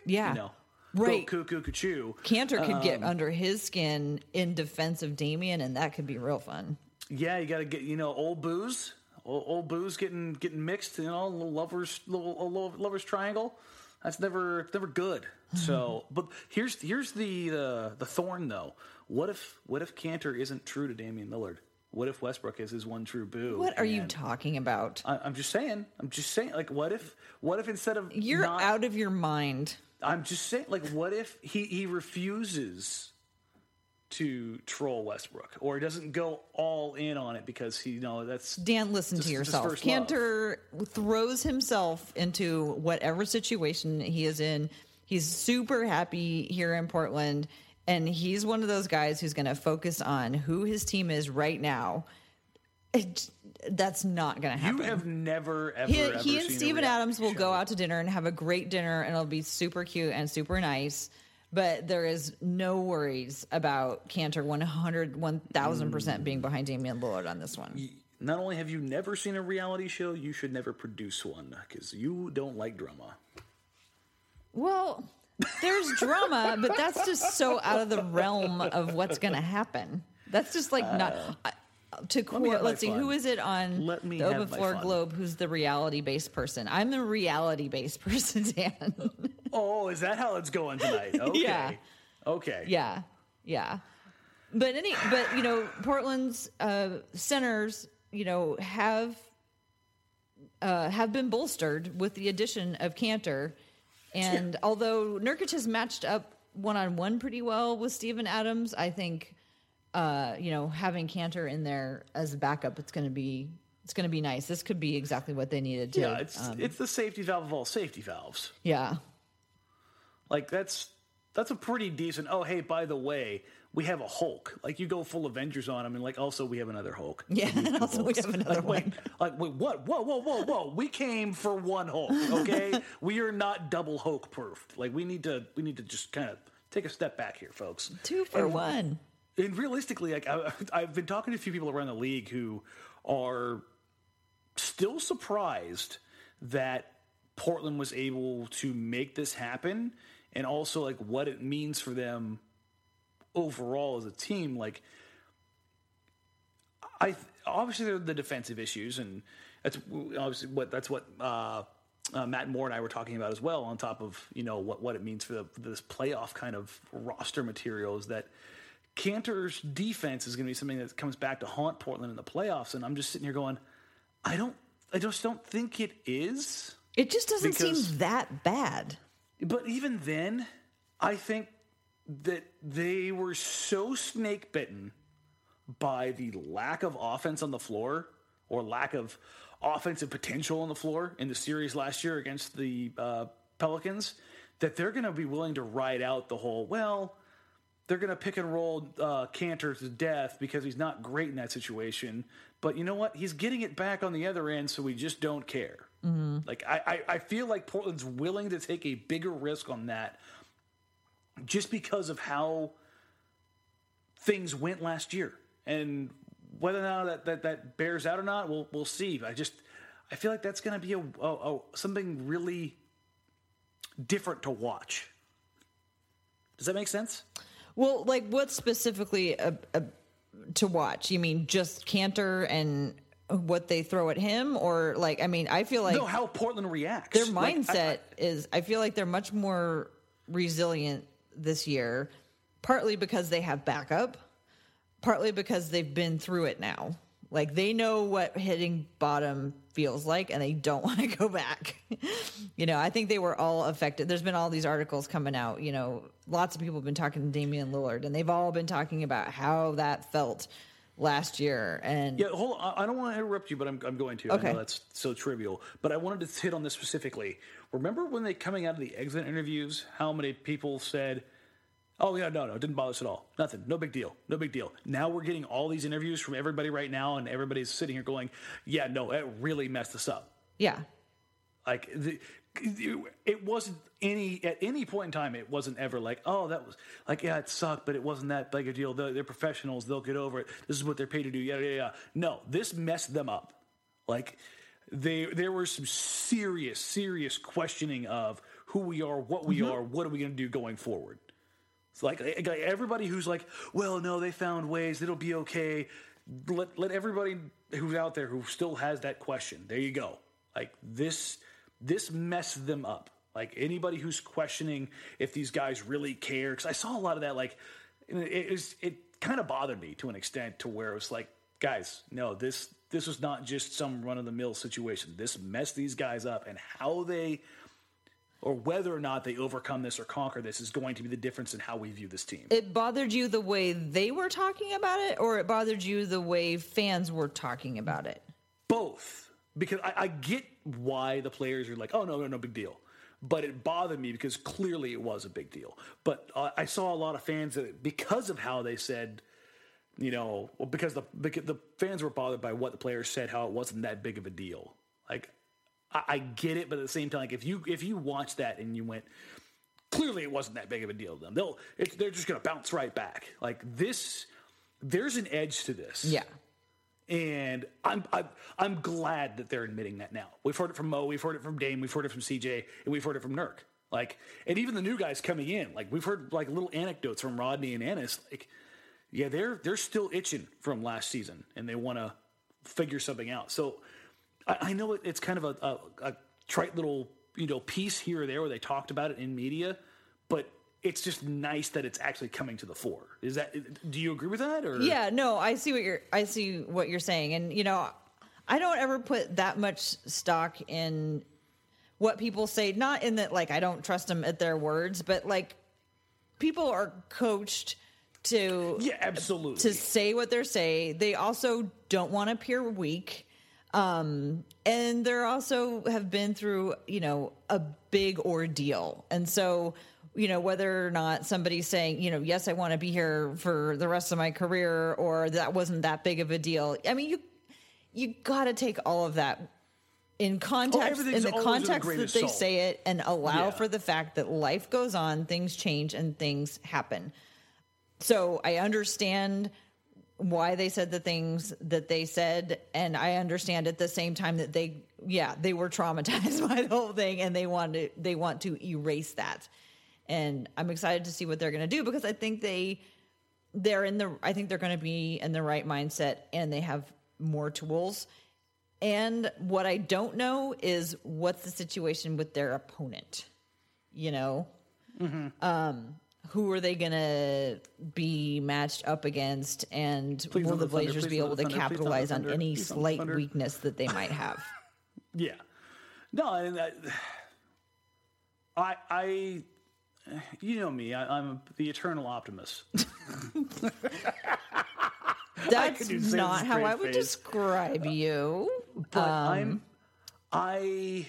Yeah, you know, right. go cuckoo cuckoo. Kanter could Um, get under his skin in defense of Damian, and that could be real fun. Yeah, you got to get you know old booze, old, old booze getting getting mixed. You know, little lovers, little, little lovers triangle. That's never never good. So, but here's here's the uh, the thorn though. What if what if Kanter isn't true to Damian Lillard? What if Westbrook is his one true boo? What are you talking about? I, I'm just saying. I'm just saying. Like, what if what if instead of You're not, out of your mind. I'm just saying, like, what if he he refuses to troll Westbrook, or he doesn't go all in on it because he, you know, that's Dan, listen Just- to yourself. love. Kanter throws himself into whatever situation he is in. He's super happy here in Portland, and he's one of those guys who's going to focus on who his team is right now. It, that's not going to happen. you have never ever. he, ever he and Steven Adams will show. go out to dinner and have a great dinner, and it'll be super cute and super nice. But there is no worries about Kanter 100, 1000% being mm. behind Damian Lillard on this one. Not only have you never seen a reality show, you should never produce one because you don't like drama. Well, there's drama, but that's just so out of the realm of what's going to happen. That's just like not. Uh. I to quote, have let's see, fun. who is it on Let me the Open Floor. Globe who's the reality based person? I'm the reality based person, Dan. Oh, is that how it's going tonight? Okay. Yeah. Okay. yeah, yeah. But any, but you know, Portland's uh, centers, you know, have uh, have been bolstered with the addition of Kanter. And although Nurkic has matched up one on one pretty well with Steven Adams, I think uh, you know having Kanter in there as a backup, it's going to be it's going to be nice. This could be exactly what they needed to. Yeah, it's um, it's the safety valve of all safety valves. yeah, Like that's that's a pretty decent. Oh, hey, by the way, we have a Hulk. Like you go full Avengers on him, and like also we have another Hulk. yeah. And also we have another Like wait, like wait, what? Whoa, whoa, whoa, whoa! We came for one Hulk, okay? we are not double Hulk proofed. Like we need to, we need to just kind of take a step back here, folks. Two for one. And realistically, like I, I've been talking to a few people around the league who are still surprised that Portland was able to make this happen, and also like what it means for them overall as a team. Like, I obviously there are the defensive issues, and that's obviously what that's what. Uh, uh, Matt Moore and I were talking about as well. On top of you know what what it means for, the, this playoff kind of roster material is that Kanter's defense is going to be something that comes back to haunt Portland in the playoffs. And I'm just sitting here going, I don't, I just don't think it is. It just doesn't Because- seem that bad. But even then, I think that they were so snake bitten by the lack of offense on the floor or lack of offensive potential on the floor in the series last year against the uh, Pelicans that they're going to be willing to ride out the whole, well, they're going to pick and roll uh, Kanter to death because he's not great in that situation. But you know what? He's getting it back on the other end, so we just don't care. Like I, I, I feel like Portland's willing to take a bigger risk on that just because of how things went last year. And whether or not that, that, that bears out or not, we'll we'll see. I just I feel like that's going to be a, a, a something really different to watch. Does that make sense? Well, like what specifically uh, uh, to watch? You mean just Kanter and what they throw at him, or like? I mean, I feel like no, how Portland reacts. their Like, I- mindset is. I feel like they're much more resilient this year, partly because they have backup, partly because they've been through it now. Like they know what hitting bottom feels like, and they don't want to go back. you know, I think they were all affected. There's been all these articles coming out. You know, lots of people have been talking to Damian Lillard, and they've all been talking about how that felt last year. And Yeah, hold on. I don't want to interrupt you, but I'm, I'm going to. I Okay. know that's so trivial. But I wanted to hit on this specifically. Remember when they coming out of the exit interviews, how many people said, Oh yeah, no, no, it didn't bother us at all. Nothing. No big deal. No big deal. Now we're getting all these interviews from everybody right now, and everybody's sitting here going, Yeah, no, it really messed us up. yeah, Like the, it wasn't any at any point in time. It wasn't ever like, oh, that was like, yeah, it sucked, but it wasn't that big a deal. They're, they're professionals; they'll get over it. This is what they're paid to do. Yeah, yeah, yeah. No, this messed them up. Like they, there was some serious, serious questioning of who we are, what we mm-hmm. are, what are we going to do going forward. It's like, like everybody who's like, well, no, they found ways. It'll be okay. Let let everybody who's out there who still has that question. There you go. Like this, this messed them up. Like anybody who's questioning if these guys really care, because I saw a lot of that. Like it, it it kind of bothered me to an extent to where it was like, guys, no, this this was not just some run of the mill situation. This messed these guys up, and how they or whether or not they overcome this or conquer this is going to be the difference in how we view this team. It bothered you the way they were talking about it, or it bothered you the way fans were talking about it? Both, because I, I get why the players are like, "Oh no, no, no big deal," but it bothered me because clearly it was a big deal. But uh, I saw a lot of fans that because of how they said. You know, because the because the fans were bothered by what the players said, how it wasn't that big of a deal. Like I, I get it, but at the same time, like if you if you watch that and you went, clearly it wasn't that big of a deal to them. They'll they're just going to bounce right back. Like this, there's an edge to this. Yeah. And I'm, I'm I'm glad that they're admitting that now. We've heard it from Moe, we've heard it from Dame, we've heard it from CJ, and we've heard it from Nurk. Like, and even the new guys coming in, like we've heard like little anecdotes from Rodney and Enes. Like, yeah, they're they're still itching from last season, and they want to figure something out. So I, I know it, it's kind of a, a, a trite little you know piece here or there where they talked about it in media, but it's just nice that it's actually coming to the fore. Is that? Do you agree with that? Or Yeah, no, I see what you're I see what you're saying. And you know, I don't ever put that much stock in what people say, not in that like I don't trust them at their words, but like people are coached to yeah, absolutely. to say what they're say. They also don't want to appear weak. Um, and they're also have been through, you know, a big ordeal. And so, you know, whether or not somebody's saying, you know, yes, I want to be here for the rest of my career or that wasn't that big of a deal. I mean, you you got to take all of that in context in the always with a context grain that they salt. say it and allow Yeah. for the fact that life goes on, things change and things happen. So I understand why they said the things that they said, and I understand at the same time that they, yeah, they were traumatized by the whole thing, and they want to they want to erase that. And I'm excited to see what they're going to do because I think they they're in the I think they're going to be in the right mindset, and they have more tools. And what I don't know is what's the situation with their opponent. You know, um, who are they going to be matched up against, and Please will the the Thunder, Blazers be able to Thunder, please don't the capitalize on Thunder, any please don't the slight weakness that they might have? Yeah. No, that, I, I, you know me. I, I'm the eternal optimist. That's could do Sam's not how I would face. describe you. But Um, I'm, I,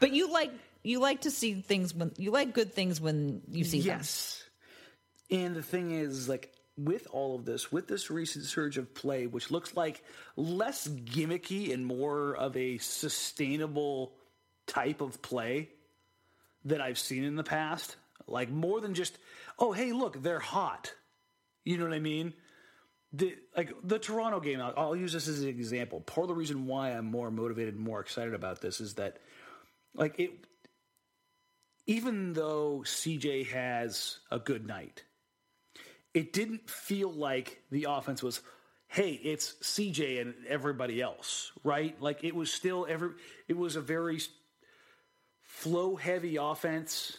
But you like you like to see things when you like good things when you see them. yes. And the thing is, like, with all of this, with this recent surge of play, which looks like less gimmicky and more of a sustainable type of play that I've seen in the past, like more than just, oh, hey, look, they're hot. You know what I mean? The, like the Toronto game, I'll, I'll use this as an example. Part of the reason why I'm more motivated and more excited about this is that, like, it, even though CJ has a good night, it didn't feel like the offense was, hey, it's CJ and everybody else, right? Like it was still every, it was a very flow heavy offense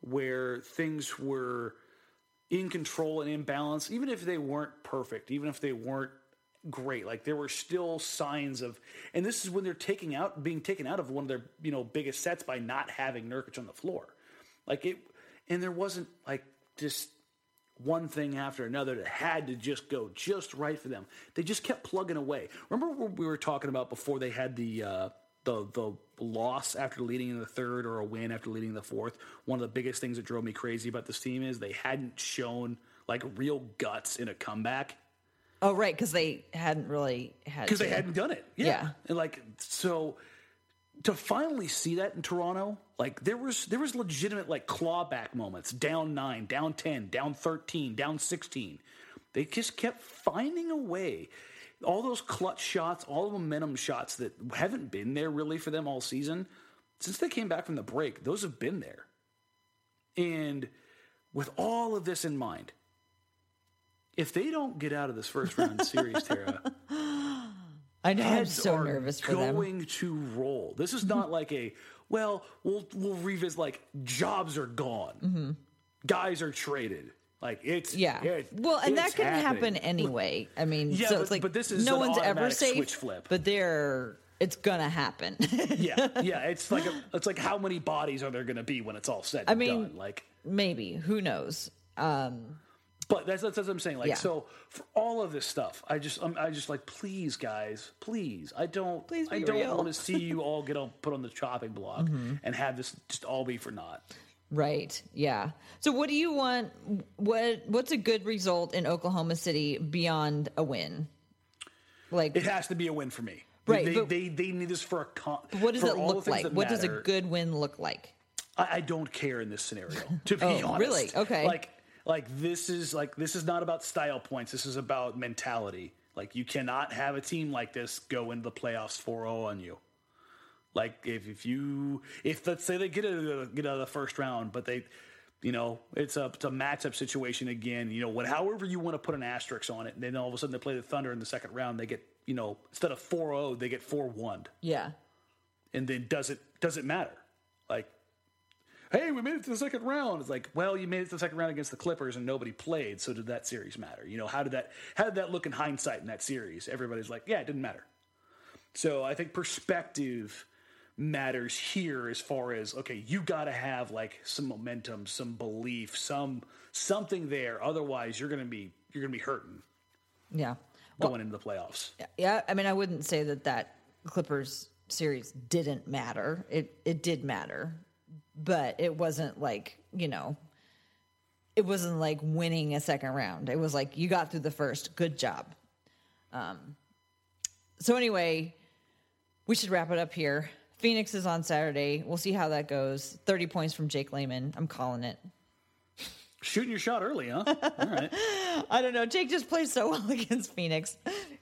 where things were in control and in balance, even if they weren't perfect, even if they weren't great. Like there were still signs of, and this is when they're taking out, being taken out of one of their you know biggest sets by not having Nurkic on the floor. Like it, and there wasn't like just one thing after another that had to just go just right for them. They just kept plugging away. Remember what we were talking about before they had the uh, the the loss after leading in the third or a win after leading in the fourth? One of the biggest things that drove me crazy about this team is they hadn't shown like real guts in a comeback Oh, right, because they hadn't really had because they hadn't done it. Yeah. Yeah. and like so to finally see that in Toronto, like there was there was legitimate like clawback moments, down nine, down ten, down thirteen, down sixteen. They just kept finding a way. All those clutch shots, all the momentum shots that haven't been there really for them all season. Since they came back from the break, those have been there. And with all of this in mind, if they don't get out of this first round series, Tara, I know. I'm so are nervous for them. going to roll. This is not like a well, we'll we'll revisit like jobs are gone, guys are traded. Like it's Mm-hmm. Yeah. well, and that can happen anyway. I mean, Yeah, so but- it's like but this is no one's ever safe. switch flip. But they're it's gonna happen. yeah, yeah. It's like a, it's like how many bodies are there going to be when it's all said and I mean- done? Like, Maybe. Who knows? Um, but that's, that's what I'm saying. Like, Yeah. so for all of this stuff, I just I'm, I just like, please, guys, please. I don't Please I don't real. Mm-hmm. want to see you all get on put on the chopping block and have this just all be for naught. Right. Yeah. So what do you want what what's a good result in Oklahoma City beyond a win? Like It has to be a win for me. Right, They but- they, they need this for a con. what does it look like? What does a good win look like? I, I don't care in this scenario. To be Oh, honest, really? Okay. Like, like this is like this is not about style points. This is about mentality. Like, you cannot have a team like this go into the playoffs 4-0 on you. Like, if if you if let's say they get out the, get out of the first round, but they, you know, it's a it's a matchup situation again. You know, what however you want to put an asterisk on it, and then all of a sudden they play the Thunder in the second round, they get you know instead of 4-0, they get 4-1 Yeah. and then does it does it matter? Hey, we made it to the second round. It's like, well, you made it to the second round against the Clippers and nobody played, so did that series matter? You know, how did that how did that look in hindsight in that series? Everybody's like, yeah, it didn't matter. So I think perspective matters here as far as okay, you got to have like some momentum, some belief, some something there. Otherwise, you're gonna be you're gonna be hurting Yeah. going into the playoffs. Yeah, I mean I wouldn't say that that Clippers series didn't matter. It it did matter. But it wasn't like, you know, it wasn't like winning a second round. It was like you got through the first. Good job. Um so anyway, we should wrap it up here. Phoenix is on Saturday. We'll see how that goes. 30 points from Jake Layman. I'm calling it. Shooting your shot early, huh? All right. I don't know. Jake just plays so well against Phoenix.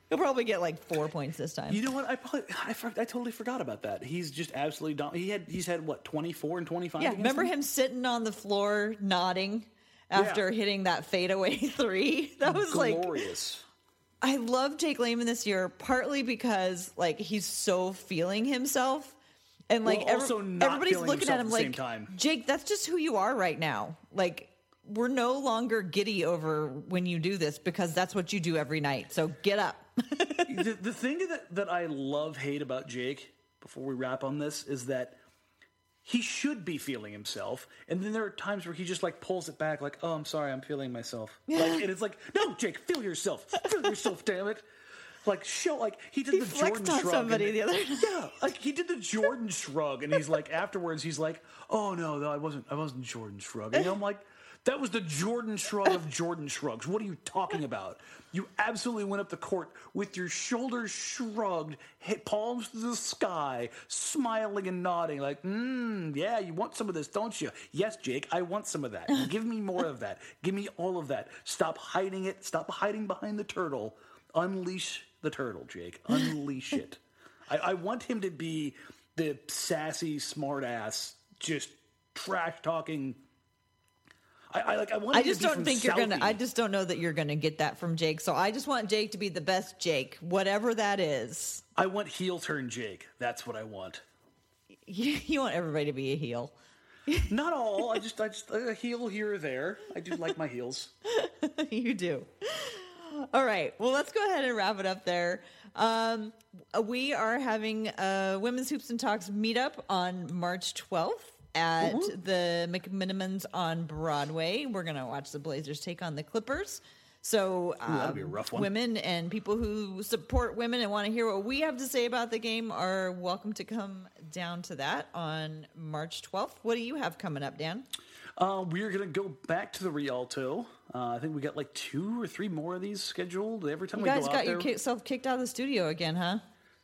He'll probably get like four points this time. You know what? I probably I, for- I totally forgot about that. He's just absolutely dom- he had he's had what twenty four and twenty five. Yeah, remember him sitting on the floor nodding after Yeah. hitting that fadeaway three? That was like glorious. I love Jake Layman this year, partly because like he's so feeling himself. And like Well, every- everybody's looking at him at the like same time. Jake, that's just who you are right now. Like we're no longer giddy over when you do this because that's what you do every night. So get up. the, the thing that that I love hate about Jake before we wrap on this is that he should be feeling himself, and then there are times where he just like pulls it back, like, "Oh, I'm sorry, I'm feeling myself," like, and it's like, "No, Jake, feel yourself, feel yourself, damn it." Like show, like he did He the Jordan shrug. somebody and- the other night. Yeah, like he did the Jordan shrug, and he's like, afterwards, he's like, "Oh no, no, I wasn't, I wasn't Jordan shrugging." And I'm like, "That was the Jordan shrug of Jordan shrugs. What are you talking about? You absolutely went up the court with your shoulders shrugged, hit palms to the sky, smiling and nodding, like, mm, yeah, you want some of this, don't you? Yes, Jake, I want some of that. Give me more of that. Give me all of that. Stop hiding it. Stop hiding behind the turtle. Unleash the turtle, Jake. Unleash it. I, I want him to be the sassy, smartass, just trash talking. I, I like. I want. I just don't think you're gonna. I just don't know that you're gonna get that from Jake. So I just want Jake to be the best Jake, whatever that is. I want heel turn Jake. That's what I want. You, you want everybody to be a heel. Not all. I just, I just a heel here or there. I do like my heels. you do. All right. Well, let's go ahead and wrap it up there. Um, we are having a Women's Hoops and Talks meetup on March 12th at the McMenamins on Broadway. We're going to watch the Blazers take on the Clippers. So, that'll be a um, rough one. women and people who support women and want to hear what we have to say about the game are welcome to come down to that on March 12th. What do you have coming up, Dan? Uh, we're gonna go back to the Rialto. Uh, I think we got like two or three more of these scheduled. Every time You we guys go got out there, yourself kicked out of the studio again, huh?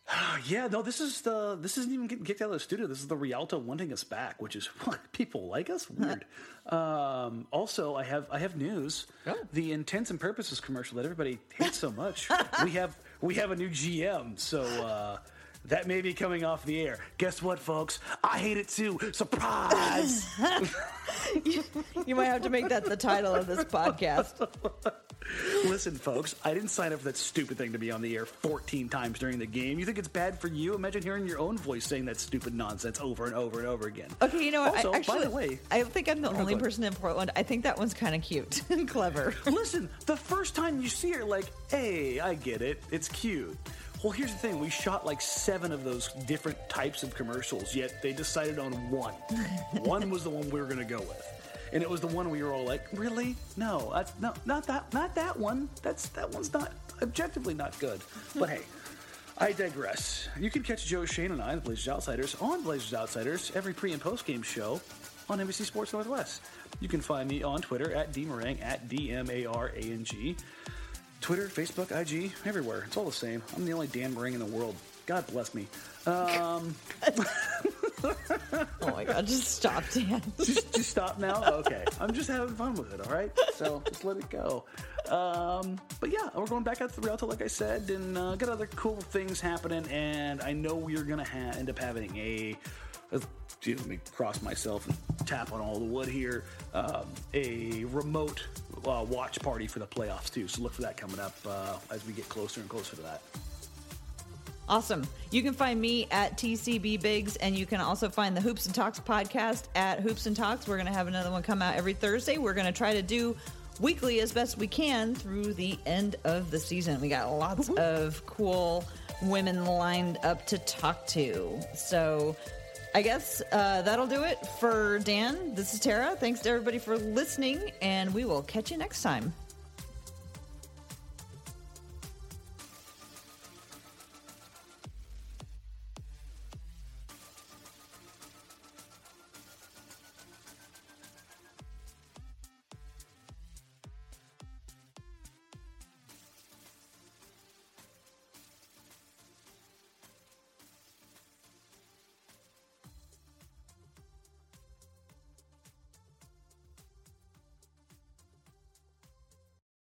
Yeah, no, this is the this isn't even getting kicked out of the studio. This is the Rialto wanting us back, which is what people like us. Weird. um, also, I have I have news. Oh. The intents and purposes commercial that everybody hates so much. we have we have a new GM, so uh, that may be coming off the air. Guess what, folks? I hate it too. Surprise! You might have to make that the title of this podcast. Listen, folks, I didn't sign up for that stupid thing to be on the air 14 times during the game. You think it's bad for you? Imagine hearing your own voice saying that stupid nonsense over and over and over again. Okay, you know what? Also, I, actually, by the way, I think I'm the oh go only person in Portland. I think that one's kind of cute and clever. listen, the first time you see her, like, hey, I get it. It's cute. Well, here's the thing: we shot like seven of those different types of commercials, yet they decided on one. one was the one we were going to go with, and it was the one we were all like, "Really? No, that's no, not that, not that one. That's that one's not objectively not good." But hey. I digress. You can catch Joe Shane and I, the Blazers Outsiders, on Blazers Outsiders every pre and post game show on NBC Sports Northwest. You can find me on Twitter at dmarang at d m a r a n g. Twitter, Facebook, IG, everywhere. It's all the same. I'm the only Dan Marang in the world. God bless me. Um, Oh my god, just stop, Dan. just, just stop now. Okay, I'm just having fun with it. All right, so just let it go. Um, but yeah, we're going back out to the Rialto, like I said, and uh, got other cool things happening. And I know we're gonna ha- end up having a. a gee, let me cross myself and tap on all the wood here. Um, a remote uh, watch party for the playoffs too. So look for that coming up uh, as we get closer and closer to that. Awesome. You can find me at TCB Biggs, and you can also find the Hoops and Talks podcast at Hoops and Talks. We're going to have another one come out every Thursday. We're going to try to do weekly as best we can through the end of the season. We got lots of cool women lined up to talk to. So I guess uh, that'll do it for Dan. This is Tara. Thanks to everybody for listening, and we will catch you next time.